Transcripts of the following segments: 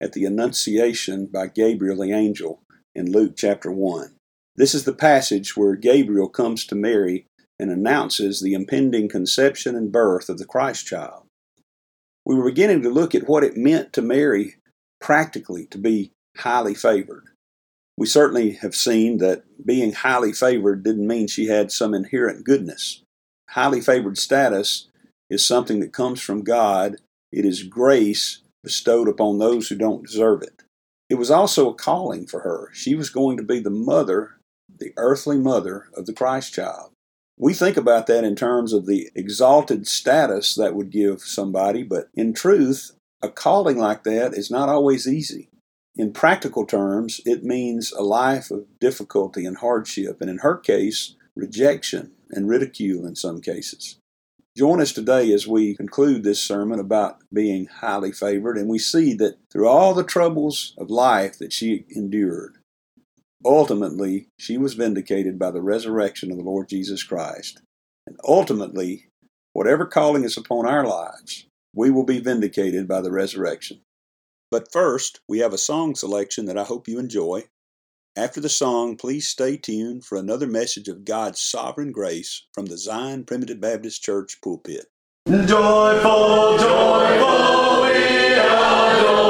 at the Annunciation by Gabriel the angel in Luke chapter 1. This is the passage where Gabriel comes to Mary and announces the impending conception and birth of the Christ child. We were beginning to look at what it meant to Mary practically to be highly favored. We certainly have seen that being highly favored didn't mean she had some inherent goodness. Highly favored status is something that comes from God. It is grace bestowed upon those who don't deserve it. It was also a calling for her. She was going to be the mother, the earthly mother of the Christ child. We think about that in terms of the exalted status that would give somebody, but in truth, a calling like that is not always easy. In practical terms, it means a life of difficulty and hardship, and in her case, rejection and ridicule in some cases. Join us today as we conclude this sermon about being highly favored, and we see that through all the troubles of life that she endured, ultimately she was vindicated by the resurrection of the Lord Jesus Christ. And ultimately, whatever calling is upon our lives, we will be vindicated by the resurrection. But first, we have a song selection that I hope you enjoy. After the song, please stay tuned for another message of God's sovereign grace from the Zion Primitive Baptist Church pulpit. Joyful, joyful, we adore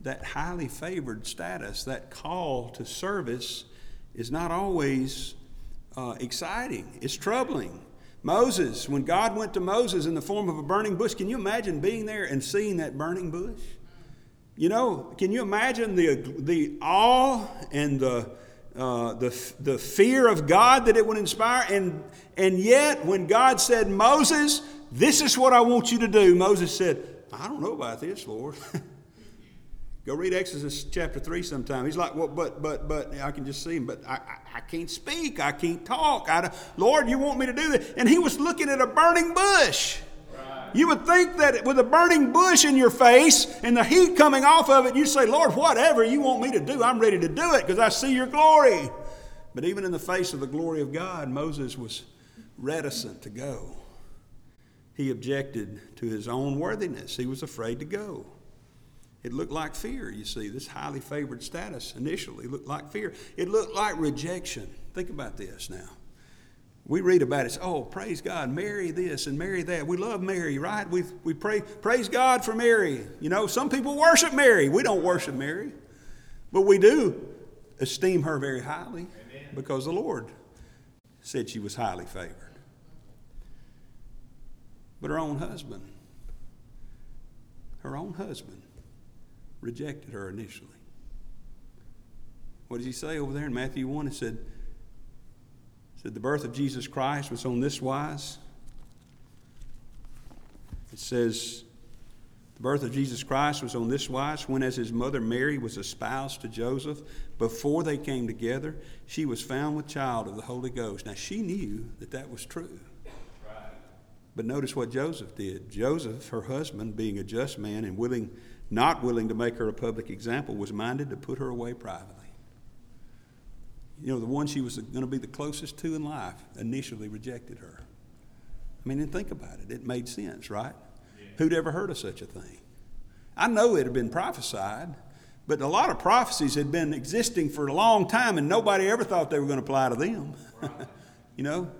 that highly favored status, that call to service, is not always uh, exciting. It's troubling. Moses, when God went to Moses in the form of a burning bush, can you imagine being there and seeing that burning bush? You know, can you imagine the, the awe and the, uh, the, the fear of God that it would inspire? And, and yet, when God said, Moses, this is what I want you to do, Moses said, I don't know about this, Lord. Go read Exodus chapter 3 sometime. He's like, well, but, but, but, I can just see him, but I, I, I can't speak. I can't talk. I, Lord, you want me to do that? And he was looking at a burning bush. You would think that with a burning bush in your face and the heat coming off of it, you'd say, Lord, whatever you want me to do, I'm ready to do it because I see your glory. But even in the face of the glory of God, Moses was reticent to go. He objected to his own worthiness, he was afraid to go. It looked like fear, you see. This highly favored status initially looked like fear. It looked like rejection. Think about this now. We read about it. Oh, praise God, Mary this and Mary that. We love Mary, right? We, we pray, praise God for Mary. You know, some people worship Mary. We don't worship Mary. But we do esteem her very highly Amen. because the Lord said she was highly favored. But her own husband, her own husband, rejected her initially. What does he say over there in Matthew 1? It said, said the birth of Jesus Christ was on this wise. It says, the birth of Jesus Christ was on this wise when, as his mother Mary was espoused to Joseph, before they came together, she was found with child of the Holy Ghost. Now, she knew that that was true. But notice what Joseph did. Joseph, her husband, being a just man and willing not willing to make her a public example, was minded to put her away privately. You know, the one she was going to be the closest to in life initially rejected her. I mean, and think about it. It made sense, right? Yeah. Who'd ever heard of such a thing? I know it had been prophesied, but a lot of prophecies had been existing for a long time, and nobody ever thought they were going to apply to them. Right. you know,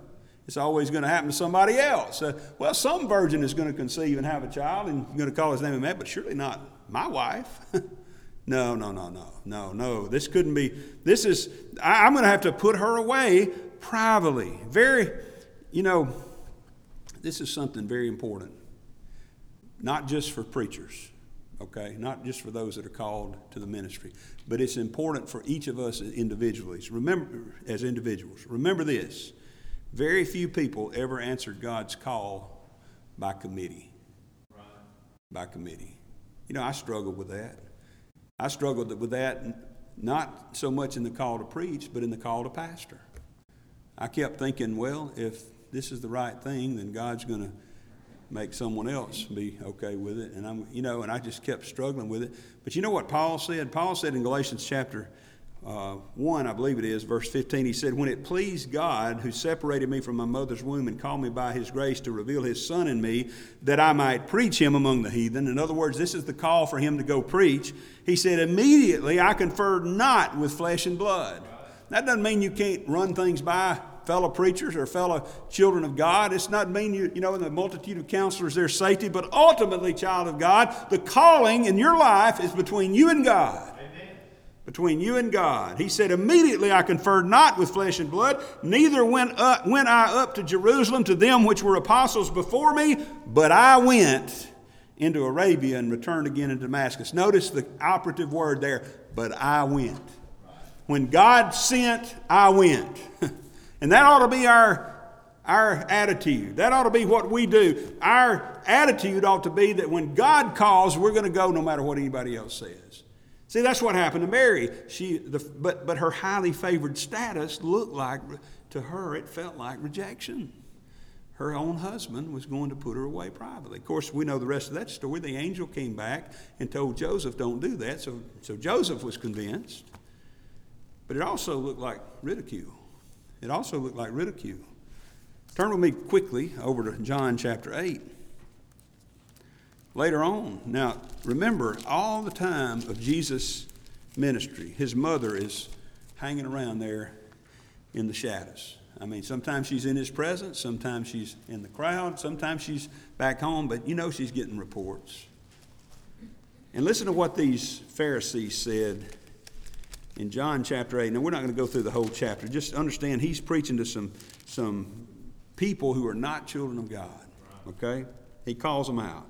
it's always going to happen to somebody else. Uh, well, some virgin is going to conceive and have a child, and you're going to call his name Amen, but surely not my wife. no, no, no, no, no, no. This couldn't be. This is, I, I'm going to have to put her away privately. Very, you know, this is something very important. Not just for preachers, okay? Not just for those that are called to the ministry, but it's important for each of us individually. Remember, as individuals, remember this very few people ever answered God's call by committee. Right. By committee. You know, I struggled with that. I struggled with that not so much in the call to preach, but in the call to pastor. I kept thinking, well, if this is the right thing, then God's going to make someone else be okay with it. And I'm, you know, and I just kept struggling with it. But you know what Paul said? Paul said in Galatians chapter uh, 1, I believe it is, verse 15, he said, When it pleased God, who separated me from my mother's womb and called me by his grace to reveal his Son in me, that I might preach him among the heathen. In other words, this is the call for him to go preach. He said, Immediately I conferred not with flesh and blood. That doesn't mean you can't run things by fellow preachers or fellow children of God. It's not mean you, you know, in the multitude of counselors there's safety, but ultimately, child of God, the calling in your life is between you and God between you and God. He said, Immediately I conferred not with flesh and blood, neither went, up, went I up to Jerusalem to them which were apostles before me, but I went into Arabia and returned again into Damascus. Notice the operative word there, but I went. When God sent, I went. and that ought to be our, our attitude. That ought to be what we do. Our attitude ought to be that when God calls, we're going to go no matter what anybody else says. See, that's what happened to Mary. She, the, but, but her highly favored status looked like, to her, it felt like rejection. Her own husband was going to put her away privately. Of course, we know the rest of that story. The angel came back and told Joseph, don't do that. So, so Joseph was convinced. But it also looked like ridicule. It also looked like ridicule. Turn with me quickly over to John chapter 8 later on. Now, remember, all the time of Jesus' ministry, his mother is hanging around there in the shadows. I mean, sometimes she's in his presence, sometimes she's in the crowd, sometimes she's back home, but you know she's getting reports. And listen to what these Pharisees said in John chapter 8. Now, we're not going to go through the whole chapter. Just understand he's preaching to some, some people who are not children of God. Okay? He calls them out.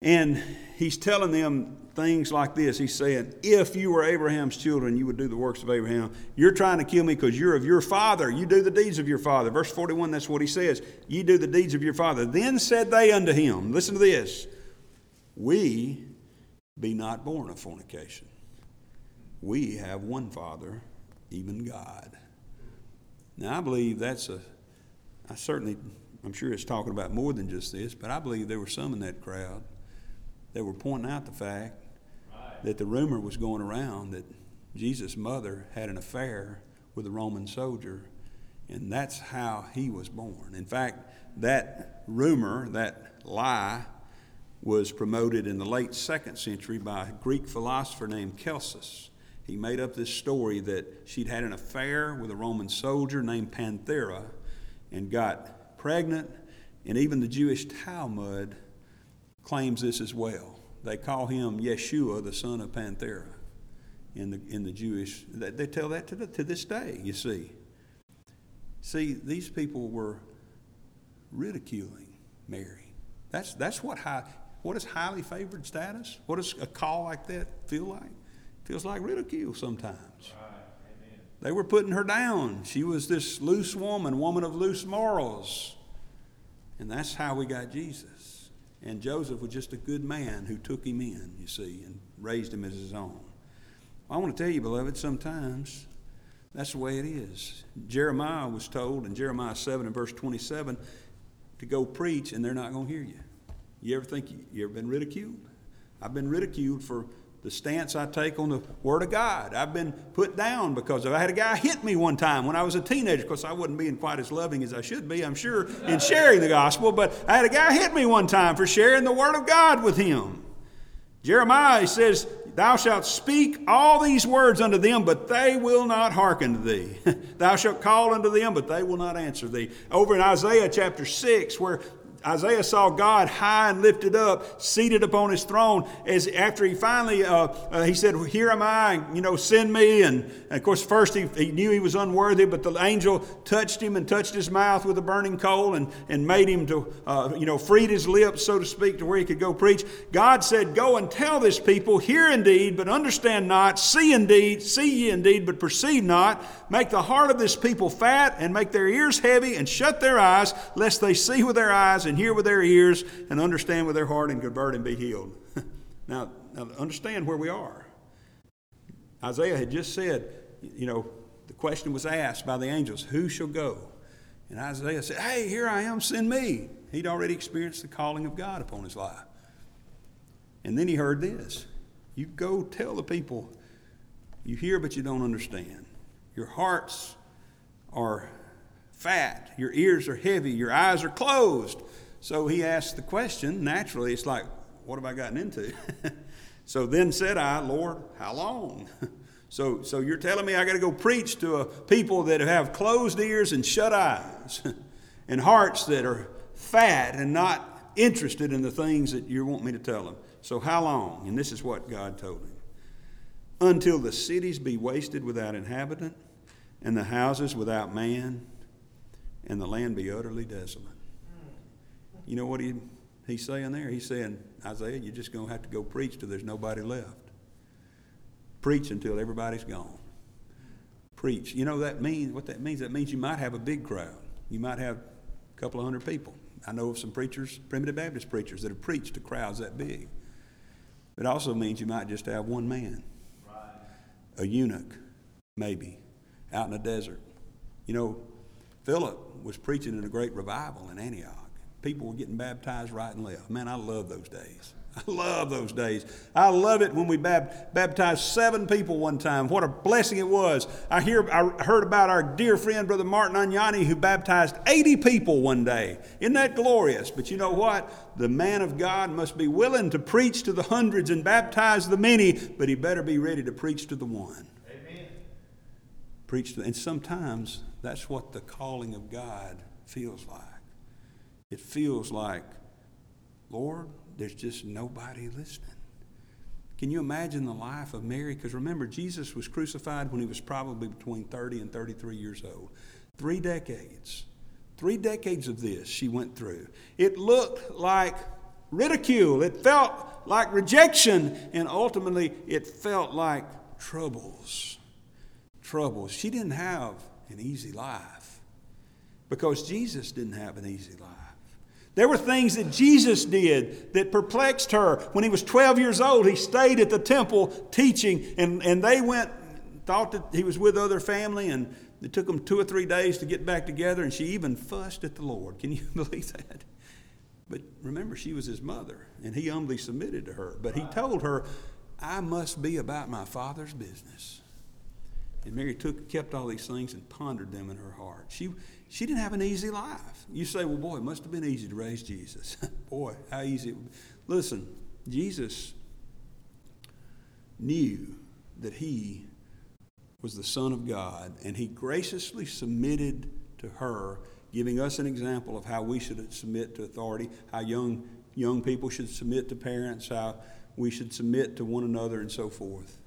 And he's telling them things like this. He's saying, If you were Abraham's children, you would do the works of Abraham. You're trying to kill me because you're of your father. You do the deeds of your father. Verse 41, that's what he says. You do the deeds of your father. Then said they unto him, Listen to this. We be not born of fornication. We have one Father, even God. Now, I believe that's a, I certainly, I'm sure it's talking about more than just this, but I believe there were some in that crowd that were pointing out the fact that the rumor was going around that Jesus' mother had an affair with a Roman soldier, and that's how he was born. In fact, that rumor, that lie, was promoted in the late second century by a Greek philosopher named Celsus. He made up this story that she'd had an affair with a Roman soldier named Panthera and got pregnant, and even the Jewish Talmud claims this as well. They call him Yeshua, the son of Panthera, in the, in the Jewish. They tell that to, the, to this day, you see. See, these people were ridiculing Mary. That's, that's what, high, what is highly favored status? What does a call like that feel like? It feels like ridicule sometimes. They were putting her down. She was this loose woman, woman of loose morals. And that's how we got Jesus. And Joseph was just a good man who took him in, you see, and raised him as his own. I want to tell you, beloved, sometimes that's the way it is. Jeremiah was told in Jeremiah 7 and verse 27 to go preach, and they're not going to hear you. You ever think you, you ever been ridiculed? I've been ridiculed for the stance I take on the Word of God. I've been put down because I had a guy hit me one time when I was a teenager. Of course, I wasn't being quite as loving as I should be, I'm sure, in sharing the gospel, but I had a guy hit me one time for sharing the Word of God with him. Jeremiah says, Thou shalt speak all these words unto them, but they will not hearken to thee. Thou shalt call unto them, but they will not answer thee. Over in Isaiah chapter 6, where Isaiah saw God high and lifted up, seated upon his throne. As after he finally, uh, uh, he said, "Here am I, you know, send me." And, and of course, first he, he, knew he was unworthy, but the angel touched him and touched his mouth with a burning coal and, and made him to, uh, you know, freed his lips, so to speak, to where he could go preach. God said, "Go and tell this people, hear indeed, but understand not; see indeed, see ye indeed, but perceive not. Make the heart of this people fat, and make their ears heavy, and shut their eyes, lest they see with their eyes." And hear with their ears and understand with their heart and convert and be healed. now, now, understand where we are. Isaiah had just said, you know, the question was asked by the angels, Who shall go? And Isaiah said, Hey, here I am, send me. He'd already experienced the calling of God upon his life. And then he heard this You go tell the people, you hear, but you don't understand. Your hearts are fat, your ears are heavy, your eyes are closed. So he asked the question, naturally, it's like, what have I gotten into? so then said I, Lord, how long? so, so you're telling me I got to go preach to a people that have closed ears and shut eyes and hearts that are fat and not interested in the things that you want me to tell them. So how long? And this is what God told him. Until the cities be wasted without inhabitant, and the houses without man, and the land be utterly desolate. You know what he, he's saying there? He's saying, Isaiah, you're just going to have to go preach till there's nobody left. Preach until everybody's gone. Preach. You know that means what that means? That means you might have a big crowd. You might have a couple of hundred people. I know of some preachers, primitive Baptist preachers, that have preached to crowds that big. It also means you might just have one man, right. a eunuch, maybe, out in the desert. You know, Philip was preaching in a great revival in Antioch people were getting baptized right and left. Man, I love those days. I love those days. I love it when we bab- baptized seven people one time. What a blessing it was. I hear I heard about our dear friend Brother Martin Agnani who baptized 80 people one day. Isn't that glorious? But you know what? The man of God must be willing to preach to the hundreds and baptize the many, but he better be ready to preach to the one. Amen. preach to, and sometimes that's what the calling of God feels like. It feels like, Lord, there's just nobody listening. Can you imagine the life of Mary? Because remember, Jesus was crucified when he was probably between 30 and 33 years old. Three decades. Three decades of this she went through. It looked like ridicule, it felt like rejection, and ultimately it felt like troubles. Troubles. She didn't have an easy life because Jesus didn't have an easy life. There were things that Jesus did that perplexed her. When he was 12 years old, he stayed at the temple teaching, and, and they went, thought that he was with other family, and it took them two or three days to get back together, and she even fussed at the Lord. Can you believe that? But remember, she was his mother, and he humbly submitted to her. But he told her, I must be about my father's business. And Mary took, kept all these things and pondered them in her heart. She, she didn't have an easy life. You say, well, boy, it must have been easy to raise Jesus. boy, how easy. Listen, Jesus knew that he was the Son of God, and he graciously submitted to her, giving us an example of how we should submit to authority, how young, young people should submit to parents, how we should submit to one another, and so forth.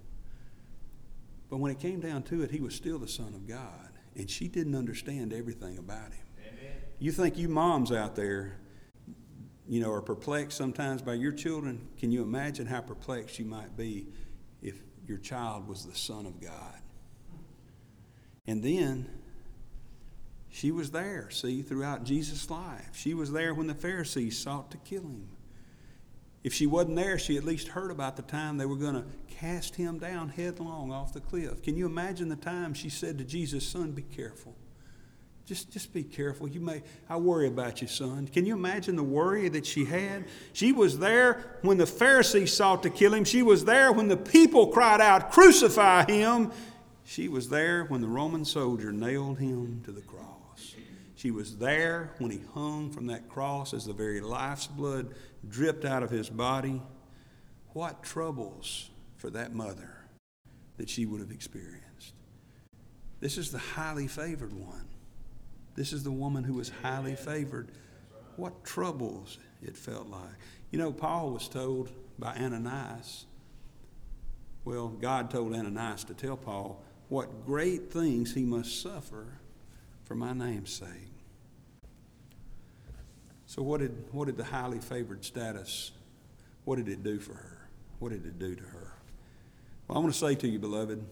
But when it came down to it, he was still the Son of God, and she didn't understand everything about him. Amen. You think you moms out there, you know, are perplexed sometimes by your children? Can you imagine how perplexed you might be if your child was the Son of God? And then she was there, see, throughout Jesus' life. She was there when the Pharisees sought to kill him. If she wasn't there, she at least heard about the time they were going to cast him down headlong off the cliff. Can you imagine the time she said to Jesus, Son, be careful? Just, just be careful. You may, I worry about you, son. Can you imagine the worry that she had? She was there when the Pharisees sought to kill him. She was there when the people cried out, Crucify him. She was there when the Roman soldier nailed him to the cross. She was there when he hung from that cross as the very life's blood dripped out of his body. What troubles for that mother that she would have experienced. This is the highly favored one. This is the woman who was highly favored. What troubles it felt like. You know, Paul was told by Ananias, well, God told Ananias to tell Paul, what great things he must suffer for my name's sake. So, what did, what did the highly favored status, what did it do for her? What did it do to her? Well, I want to say to you, beloved,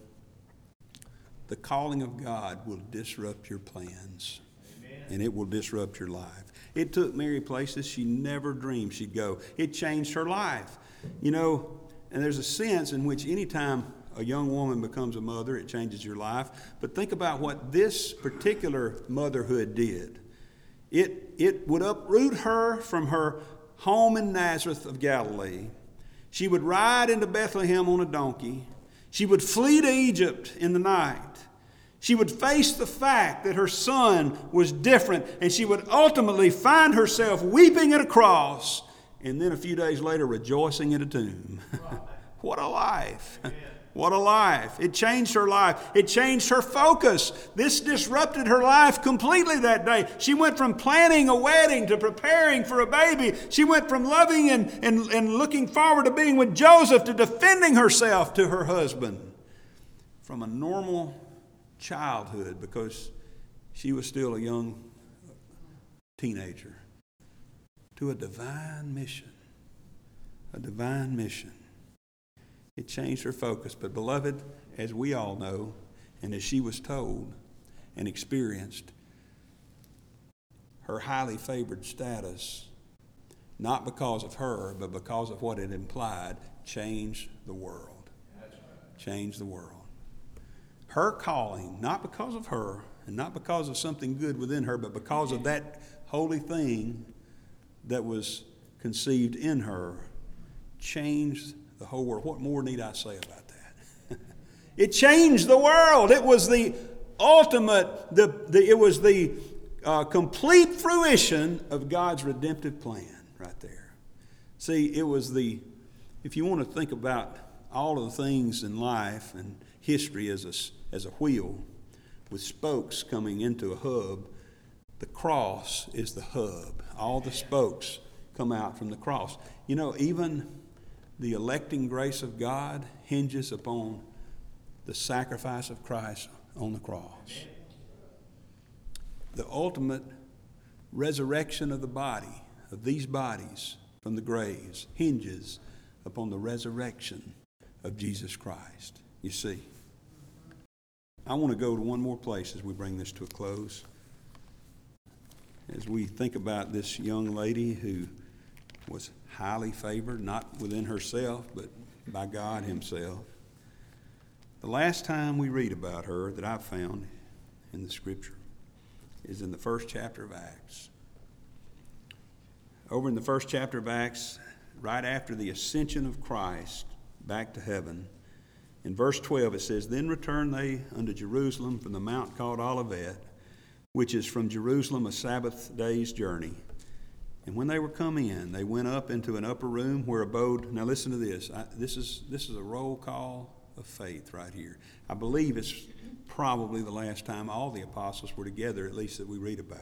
the calling of God will disrupt your plans, Amen. and it will disrupt your life. It took Mary places she never dreamed she'd go. It changed her life. You know, and there's a sense in which anytime a young woman becomes a mother, it changes your life. But think about what this particular motherhood did. It, it would uproot her from her home in Nazareth of Galilee. She would ride into Bethlehem on a donkey. She would flee to Egypt in the night. She would face the fact that her son was different, and she would ultimately find herself weeping at a cross, and then a few days later rejoicing at a tomb. what a life! What a life. It changed her life. It changed her focus. This disrupted her life completely that day. She went from planning a wedding to preparing for a baby. She went from loving and, and, and looking forward to being with Joseph to defending herself to her husband. From a normal childhood, because she was still a young teenager, to a divine mission. A divine mission. It changed her focus. But, beloved, as we all know, and as she was told and experienced, her highly favored status, not because of her, but because of what it implied, changed the world. Changed the world. Her calling, not because of her, and not because of something good within her, but because of that holy thing that was conceived in her, changed the whole world. What more need I say about that? it changed the world. It was the ultimate, the, the, it was the uh, complete fruition of God's redemptive plan right there. See, it was the, if you want to think about all of the things in life and history as a, as a wheel, with spokes coming into a hub. The cross is the hub. All the spokes come out from the cross. You know, even the electing grace of God hinges upon the sacrifice of Christ on the cross. The ultimate resurrection of the body, of these bodies from the graves, hinges upon the resurrection of Jesus Christ. You see, I want to go to one more place as we bring this to a close. As we think about this young lady who was highly favored, not within herself, but by God Himself. The last time we read about her that I've found in the Scripture is in the first chapter of Acts. Over in the first chapter of Acts, right after the ascension of Christ back to heaven, in verse 12 it says, Then returned they unto Jerusalem from the mount called Olivet, which is from Jerusalem a Sabbath day's journey. And when they were come in, they went up into an upper room where abode. Now listen to this. I, this is this is a roll call of faith right here. I believe it's probably the last time all the apostles were together, at least that we read about.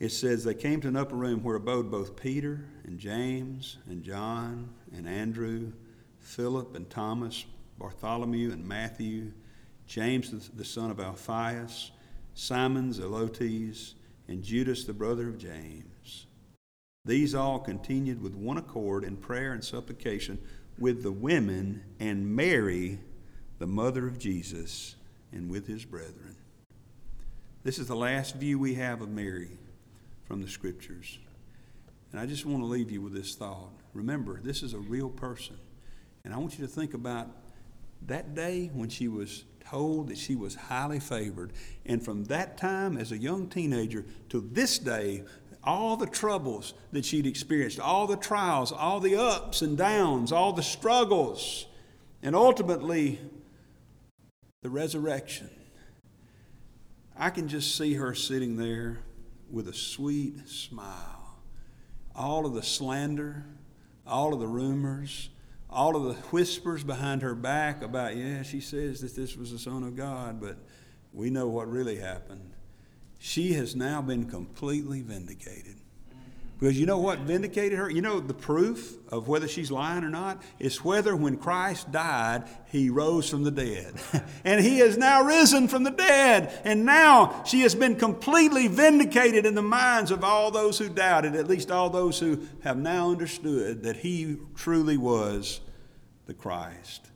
It says they came to an upper room where abode both Peter and James and John and Andrew, Philip and Thomas, Bartholomew and Matthew, James the son of Alphaeus, Simon Zelotes, and Judas the brother of James. These all continued with one accord in prayer and supplication with the women and Mary, the mother of Jesus, and with his brethren. This is the last view we have of Mary from the scriptures. And I just want to leave you with this thought. Remember, this is a real person. And I want you to think about that day when she was told that she was highly favored. And from that time, as a young teenager, to this day, all the troubles that she'd experienced, all the trials, all the ups and downs, all the struggles, and ultimately the resurrection. I can just see her sitting there with a sweet smile. All of the slander, all of the rumors, all of the whispers behind her back about, yeah, she says that this was the Son of God, but we know what really happened. She has now been completely vindicated. Because you know what vindicated her? You know the proof of whether she's lying or not is whether when Christ died, he rose from the dead. and he has now risen from the dead. And now she has been completely vindicated in the minds of all those who doubted, at least all those who have now understood that he truly was the Christ.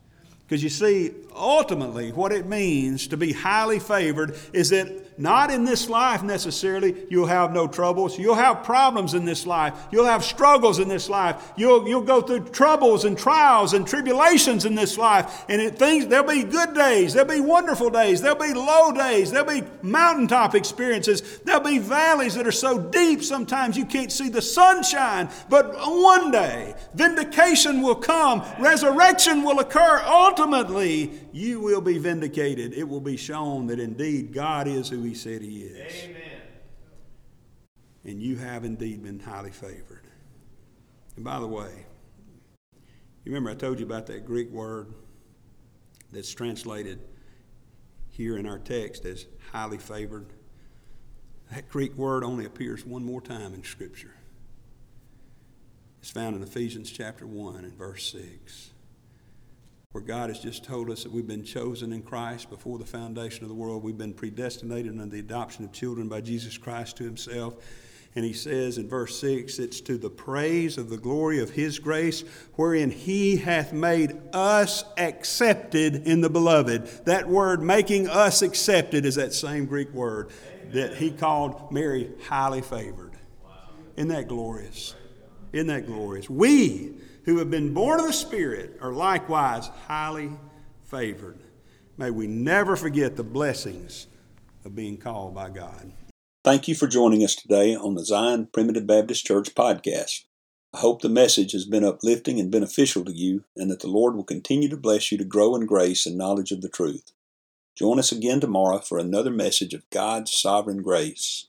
Because you see, ultimately, what it means to be highly favored is that not in this life necessarily, you'll have no troubles. You'll have problems in this life. You'll have struggles in this life. You'll, you'll go through troubles and trials and tribulations in this life. And it, things, there'll be good days. There'll be wonderful days. There'll be low days. There'll be mountaintop experiences. There'll be valleys that are so deep sometimes you can't see the sunshine. But one day, vindication will come. Resurrection will occur. Ultimately, you will be vindicated. It will be shown that indeed God is who He said He is. Amen. And you have indeed been highly favored. And by the way, you remember I told you about that Greek word that's translated here in our text as highly favored? That Greek word only appears one more time in Scripture. It's found in Ephesians chapter 1 and verse 6 where God has just told us that we've been chosen in Christ before the foundation of the world. We've been predestinated unto the adoption of children by Jesus Christ to Himself. And he says in verse 6 it's to the praise of the glory of his grace, wherein he hath made us accepted in the beloved. That word, making us accepted, is that same Greek word that he called Mary highly favored. Isn't that glorious? Isn't that glorious? We who have been born of the Spirit are likewise highly favored. May we never forget the blessings of being called by God. Thank you for joining us today on the Zion Primitive Baptist Church podcast. I hope the message has been uplifting and beneficial to you, and that the Lord will continue to bless you to grow in grace and knowledge of the truth. Join us again tomorrow for another message of God's sovereign grace.